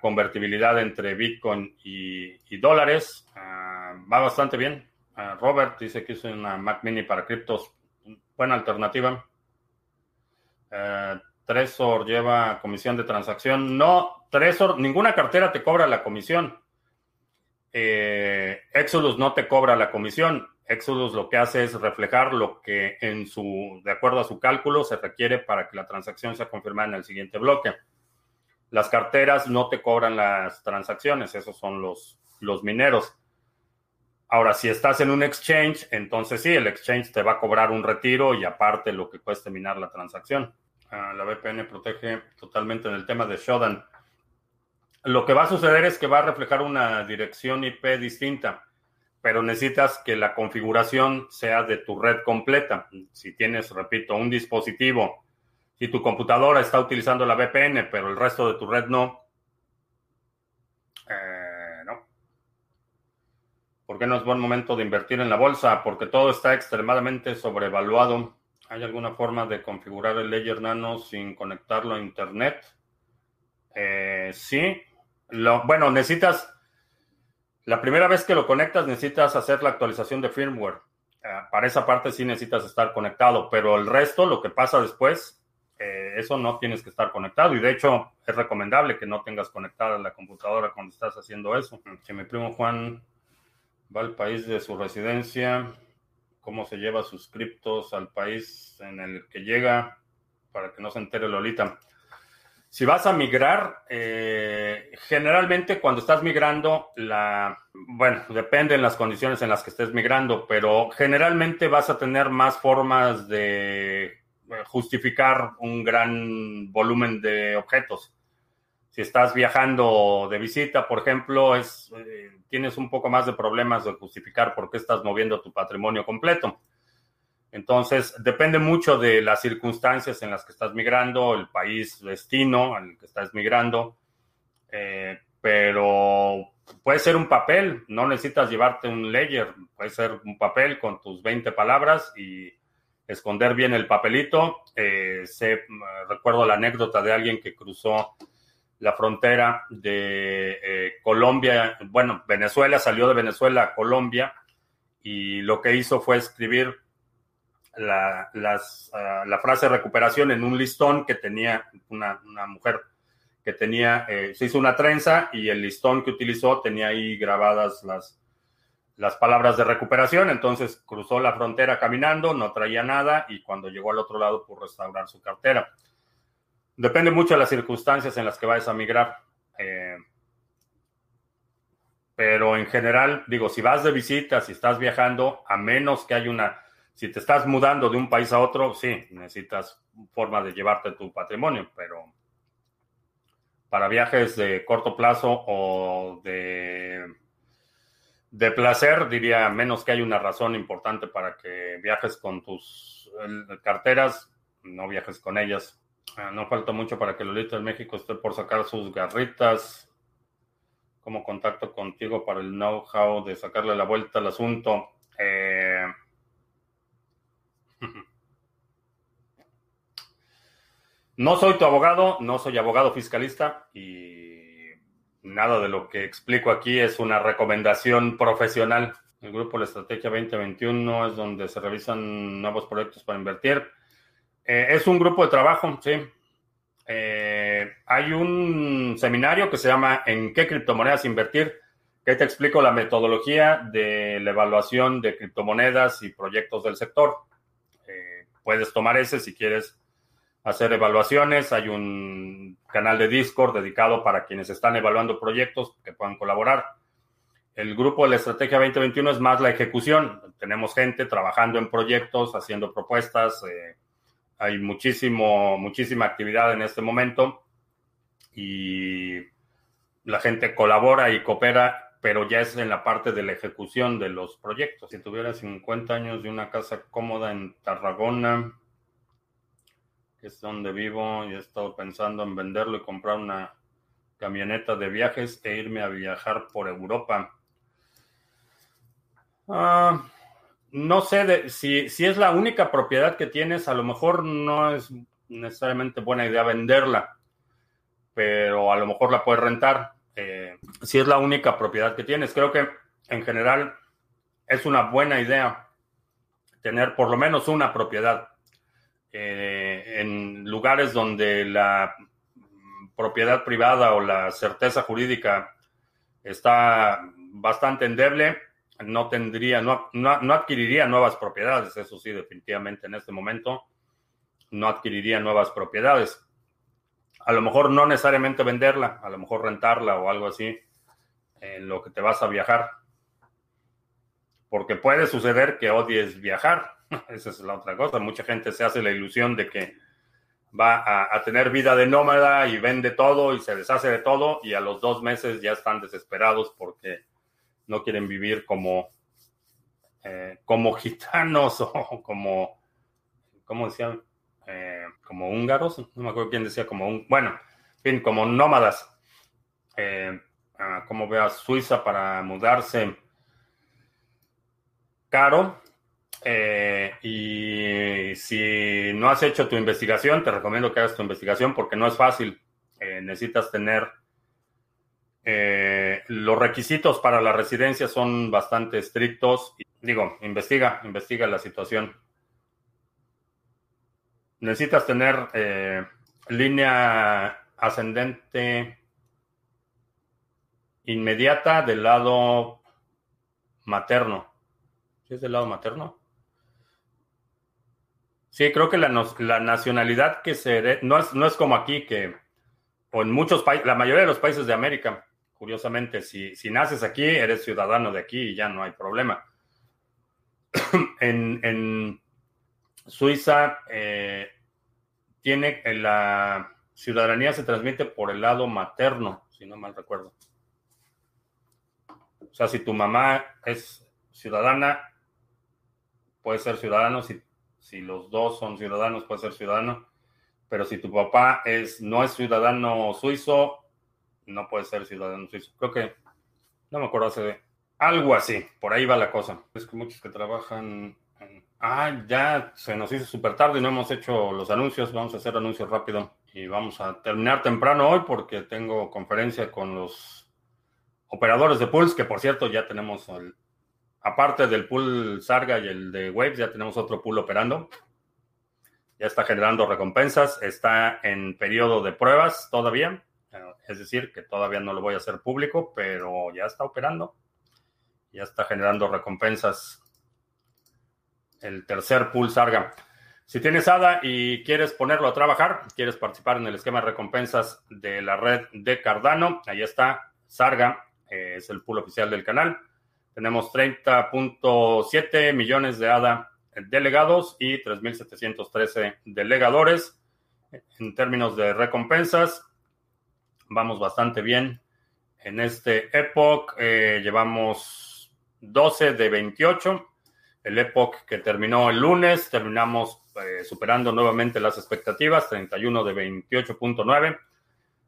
convertibilidad entre Bitcoin y, dólares. Ah, va bastante bien. Ah, Robert dice que es una Mac Mini para criptos. Buena alternativa. Uh, Trezor lleva comisión de transacción. No, Trezor, ninguna cartera te cobra la comisión. Eh, Exodus no te cobra la comisión. Exodus lo que hace es reflejar lo que en su, de acuerdo a su cálculo, se requiere para que la transacción sea confirmada en el siguiente bloque. Las carteras no te cobran las transacciones, esos son los, los mineros. Ahora, si estás en un exchange, entonces sí, el exchange te va a cobrar un retiro y aparte lo que cueste minar la transacción. Ah, la VPN protege totalmente en el tema de Shodan. Lo que va a suceder es que va a reflejar una dirección IP distinta pero necesitas que la configuración sea de tu red completa. Si tienes, repito, un dispositivo, si tu computadora está utilizando la VPN, pero el resto de tu red no, eh, no. ¿Por qué no es buen momento de invertir en la bolsa? Porque todo está extremadamente sobrevaluado. ¿Hay alguna forma de configurar el Ledger Nano sin conectarlo a Internet? Eh, sí. Lo, bueno, necesitas la primera vez que lo conectas necesitas hacer la actualización de firmware. Eh, para esa parte sí necesitas estar conectado, pero el resto, lo que pasa después, eh, eso no tienes que estar conectado. Y de hecho, es recomendable que no tengas conectada la computadora cuando estás haciendo eso. Que mi primo Juan va al país de su residencia, cómo se lleva sus criptos al país en el que llega, para que no se entere Lolita. Si vas a migrar, eh, generalmente cuando estás migrando, la, bueno, depende en las condiciones en las que estés migrando, pero generalmente vas a tener más formas de justificar un gran volumen de objetos. Si estás viajando de visita, por ejemplo, es, eh, tienes un poco más de problemas de justificar por qué estás moviendo tu patrimonio completo. Entonces, depende mucho de las circunstancias en las que estás migrando, el país destino al que estás migrando, eh, pero puede ser un papel, no necesitas llevarte un ledger, puede ser un papel con tus 20 palabras y esconder bien el papelito. Eh, recuerdo la anécdota de alguien que cruzó la frontera de eh, Colombia, bueno, Venezuela, salió de Venezuela a Colombia y lo que hizo fue escribir la, ah, frase recuperación en un listón que tenía una, mujer que tenía, eh, se hizo una trenza y el listón que utilizó tenía ahí grabadas las, las palabras de recuperación, entonces cruzó la frontera caminando, no traía nada y cuando llegó al otro lado pudo restaurar su cartera. Depende mucho de las circunstancias en las que vayas a migrar. Eh, pero en general, digo, si vas de visita, si estás viajando, a menos que haya una si te estás mudando de un país a otro, sí, necesitas forma de llevarte tu patrimonio, pero para viajes de corto plazo o de, de placer, diría, menos que hay una razón importante para que viajes con tus carteras, no viajes con ellas. Ah, no falta mucho para que Lolita de México esté por sacar sus garritas. Como contacto contigo para el know-how de sacarle la vuelta al asunto. Eh, no soy tu abogado, no soy abogado fiscalista y nada de lo que explico aquí es una recomendación profesional. El grupo La Estrategia 2021 es donde se revisan nuevos proyectos para invertir. Eh, es un grupo de trabajo, sí. Eh, hay un seminario que se llama ¿En qué criptomonedas invertir? que te explico la metodología de la evaluación de criptomonedas y proyectos del sector puedes tomar ese si quieres hacer evaluaciones. Hay un canal de Discord dedicado para quienes están evaluando proyectos que puedan colaborar. El grupo de la Estrategia 2021 es más la ejecución. Tenemos gente trabajando en proyectos, haciendo propuestas. Eh, hay muchísimo, muchísima actividad en este momento y la gente colabora y coopera pero ya es en la parte de la ejecución de los proyectos. Si tuviera 50 años de una casa cómoda en Tarragona, que es donde vivo, y he estado pensando en venderlo y comprar una camioneta de viajes e irme a viajar por Europa. Ah, no sé si, si es la única propiedad que tienes, a lo mejor no es necesariamente buena idea venderla, pero a lo mejor la puedes rentar eh, si es la única propiedad que tienes. Creo que en general es una buena idea tener por lo menos una propiedad eh, en lugares donde la propiedad privada o la certeza jurídica está bastante endeble, no tendría, no, no, adquiriría nuevas propiedades, eso sí, definitivamente en este momento no adquiriría nuevas propiedades a lo mejor no necesariamente venderla, a lo mejor rentarla o algo así en lo que te vas a viajar. Porque puede suceder que odies viajar. Esa es la otra cosa. Mucha gente se hace la ilusión de que va a, tener vida de nómada y vende todo y se deshace de todo y a los dos meses ya están desesperados porque no quieren vivir como, eh, como gitanos o como, ¿cómo decían? Eh, como húngaros, no me acuerdo quién decía como un, bueno, en fin, como nómadas. Eh, como veas, Suiza para mudarse caro. Eh, y si no has hecho tu investigación, te recomiendo que hagas tu investigación porque no es fácil. necesitas tener los requisitos para la residencia son bastante estrictos. Digo, investiga, investiga la situación necesitas tener eh, línea ascendente inmediata del lado materno. ¿Sí es del lado materno? Sí, creo que la, nacionalidad que se... no, es, no es como aquí que o en muchos países, la mayoría de los países de América, curiosamente, si, si naces aquí, eres ciudadano de aquí y ya no hay problema. en, Suiza eh, tiene la ciudadanía se transmite por el lado materno, si no mal recuerdo. O sea, si tu mamá es ciudadana, puede ser ciudadano. Si, si los dos son ciudadanos, puede ser ciudadano. Pero si tu papá es, no es ciudadano suizo, no puede ser ciudadano suizo. Creo que, no me acuerdo hace algo así, por ahí va la cosa. Es que muchos que trabajan Ah, ya se nos hizo súper tarde y no hemos hecho los anuncios. Vamos a hacer anuncios rápido y vamos a terminar temprano hoy porque tengo conferencia con los operadores de pools, que por cierto ya tenemos, el, aparte del pool Sarga y el de Waves, ya tenemos otro pool operando. Ya está generando recompensas, está en periodo de pruebas todavía, es decir, que todavía no lo voy a hacer público, pero ya está operando, ya está generando recompensas el tercer pool Sarga. Si tienes ADA y quieres ponerlo a trabajar, quieres participar en el esquema de recompensas de la red de Cardano, ahí está Sarga, eh, es el pool oficial del canal. Tenemos 30.7 millones de ADA delegados y 3.713 delegadores. En términos de recompensas, vamos bastante bien. En este Epoch eh, llevamos 12 de 28 el Epoch que terminó el lunes, terminamos eh, superando nuevamente las expectativas, 31 de 28.9.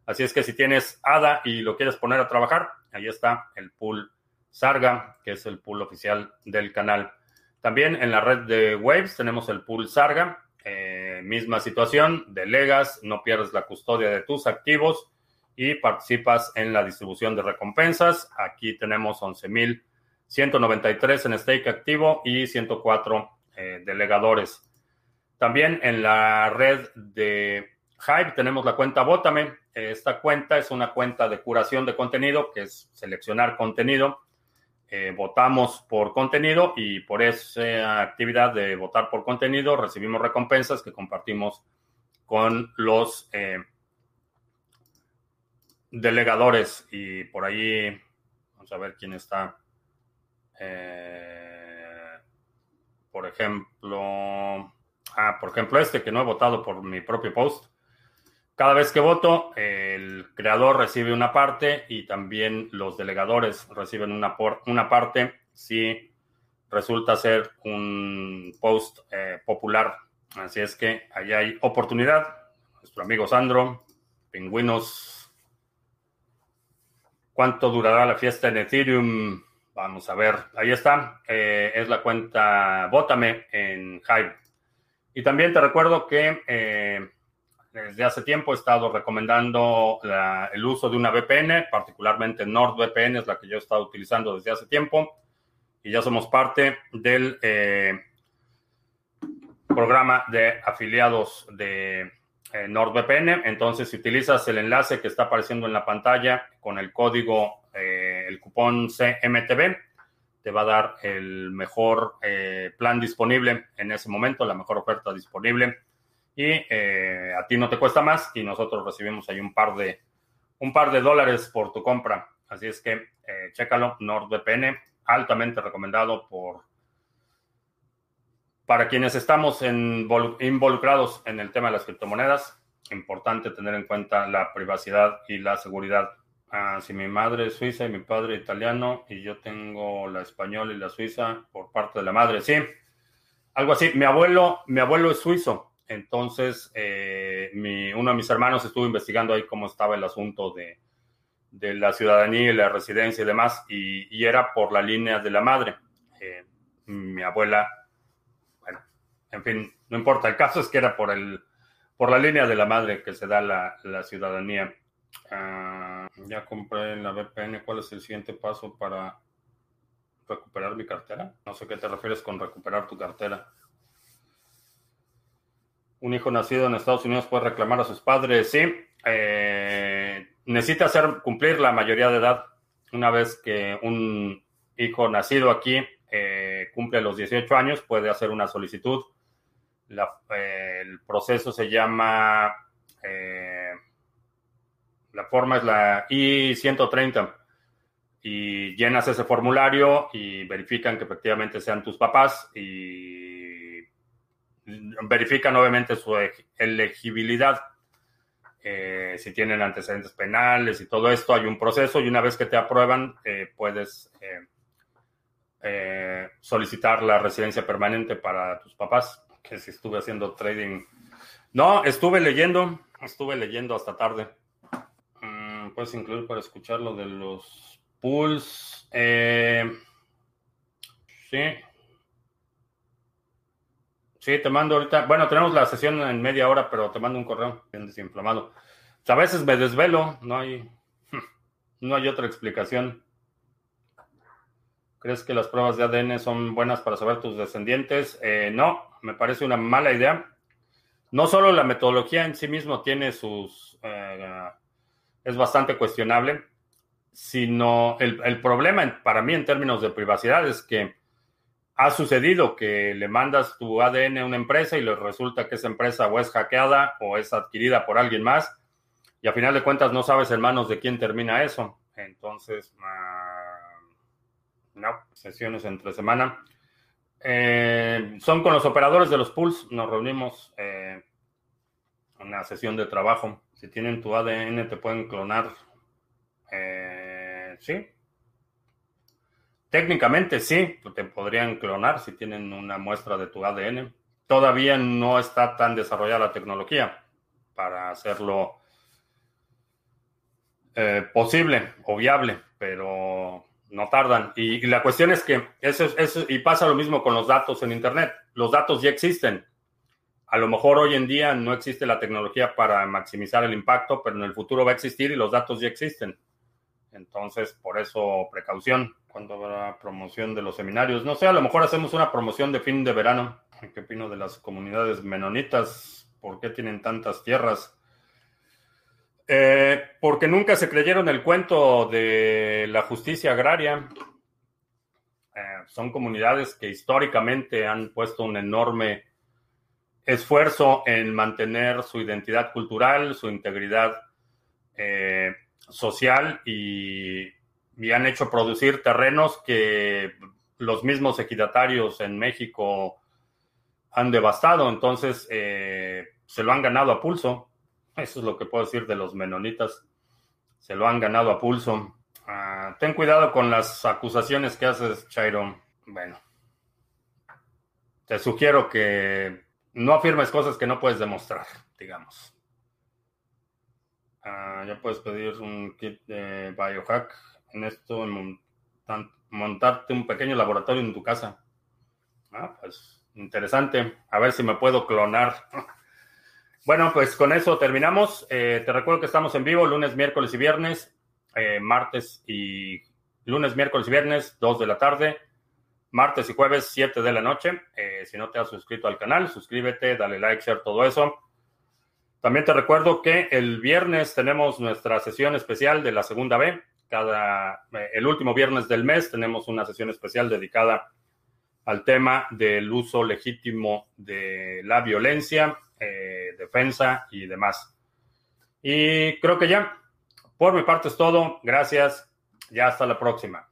Así es que si tienes ADA y lo quieres poner a trabajar, ahí está el pool Sarga, que es el pool oficial del canal. También en la red de Waves tenemos el pool Sarga, eh, misma situación, delegas, no pierdes la custodia de tus activos y participas en la distribución de recompensas. Aquí tenemos 11,000 193 en stake activo y 104 eh, delegadores. También en la red de Hive tenemos la cuenta Bótame. Esta cuenta es una cuenta de curación de contenido, que es seleccionar contenido. Eh, votamos por contenido y por esa actividad de votar por contenido recibimos recompensas que compartimos con los eh, delegadores. Y por ahí, vamos a ver quién está eh, por ejemplo, ah, por ejemplo, este que no he votado por mi propio post. Cada vez que voto, el creador recibe una parte y también los delegadores reciben una, por, una parte si resulta ser un post eh, popular. Así es que ahí hay oportunidad. Nuestro amigo Sandro, pingüinos. ¿Cuánto durará la fiesta en Ethereum? Vamos a ver, ahí está. Eh, es la cuenta Bótame en Hive. Y también te recuerdo que eh, desde hace tiempo he estado recomendando el uso de una VPN, particularmente NordVPN es la que yo he estado utilizando desde hace tiempo. Y ya somos parte del eh, programa de afiliados de NordVPN. Entonces, si utilizas el enlace que está apareciendo en la pantalla con el código eh, el cupón CMTV te va a dar el mejor eh, plan disponible en ese momento, la mejor oferta disponible. Y eh, a ti no te cuesta más y nosotros recibimos ahí un par de, un par de dólares por tu compra. Así es que chécalo, NordVPN, altamente recomendado por para quienes estamos involucrados en el tema de las criptomonedas. Importante tener en cuenta la privacidad y la seguridad Ah, si mi madre es suiza y mi padre italiano y yo tengo la española y la suiza por parte de la madre, sí, algo así. Mi abuelo, mi abuelo es suizo, entonces eh, uno de mis hermanos estuvo investigando ahí cómo estaba el asunto de, la ciudadanía y la residencia y demás, y, era por la línea de la madre. Eh, mi abuela, bueno, en fin, no importa, el caso es que era por el por la línea de la madre que se da la, la ciudadanía. Ah, ya compré la VPN. ¿Cuál es el siguiente paso para recuperar mi cartera? No sé qué te refieres con recuperar tu cartera. Un hijo nacido en Estados Unidos puede reclamar a sus padres. Sí, eh, necesita hacer cumplir la mayoría de edad. Una vez que un hijo nacido aquí eh, cumple los 18 años, puede hacer una solicitud. Eh, el proceso se llama La forma es la I-130 y llenas ese formulario y verifican que efectivamente sean tus papás y verifican obviamente su elegibilidad. Eh, si tienen antecedentes penales y todo esto, hay un proceso y una vez que te aprueban, eh, puedes eh, solicitar la residencia permanente para tus papás, que si estuve haciendo trading. No, estuve leyendo, estuve leyendo hasta tarde. Mm, puedes incluir para escuchar lo de los. Eh, sí. Sí, te mando ahorita. Bueno, tenemos la sesión en media hora, pero te mando un correo bien desinflamado. a veces me desvelo, no hay, no hay otra explicación. ¿Crees que las pruebas de ADN son buenas para saber tus descendientes? Eh, no, me parece una mala idea. No solo la metodología en sí mismo tiene sus... Eh, es bastante cuestionable sino el, problema para mí en términos de privacidad es que ha sucedido que le mandas tu ADN a una empresa y le resulta que esa empresa o es hackeada o es adquirida por alguien más y a final de cuentas no sabes en manos de quién termina eso. Entonces, ah, no, sesiones entre semana. Eh, son con los operadores de los pools, nos reunimos eh, una sesión de trabajo. Si tienen tu ADN te pueden clonar. Eh, sí. Técnicamente sí, te podrían clonar si tienen una muestra de tu ADN. Todavía no está tan desarrollada la tecnología para hacerlo eh, posible o viable, pero no tardan. Y, la cuestión es que eso, eso, y pasa lo mismo con los datos en Internet. Los datos ya existen. A lo mejor hoy en día no existe la tecnología para maximizar el impacto, pero en el futuro va a existir y los datos ya existen. Entonces, por eso, precaución cuando habrá promoción de los seminarios. No sé, a lo mejor hacemos una promoción de fin de verano. ¿Qué opino de las comunidades menonitas? ¿Por qué tienen tantas tierras? Eh, porque nunca se creyeron el cuento de la justicia agraria. Eh, son comunidades que históricamente han puesto un enorme esfuerzo en mantener su identidad cultural, su integridad eh, social y, han hecho producir terrenos que los mismos equidatarios en México han devastado. Entonces, eh, se lo han ganado a pulso. Eso es lo que puedo decir de los menonitas. Se lo han ganado a pulso. Ah, ten cuidado con las acusaciones que haces, Chairo. Bueno, te sugiero que no afirmes cosas que no puedes demostrar, digamos. Ah, ya puedes pedir un kit de biohack. En esto, montarte un pequeño laboratorio en tu casa. Ah, pues interesante. A ver si me puedo clonar. Bueno, pues con eso terminamos. Eh, te recuerdo que estamos en vivo lunes, miércoles y viernes, eh, martes y lunes, miércoles y viernes, 2 de la tarde, martes y jueves, 7 de la noche. Eh, si no te has suscrito al canal, suscríbete, dale like, share, todo eso. También te recuerdo que el viernes tenemos nuestra sesión especial de la segunda B. Cada, eh, el último viernes del mes tenemos una sesión especial dedicada al tema del uso legítimo de la violencia, eh, defensa y demás. Y creo que ya, por mi parte es todo. Gracias. Ya hasta la próxima.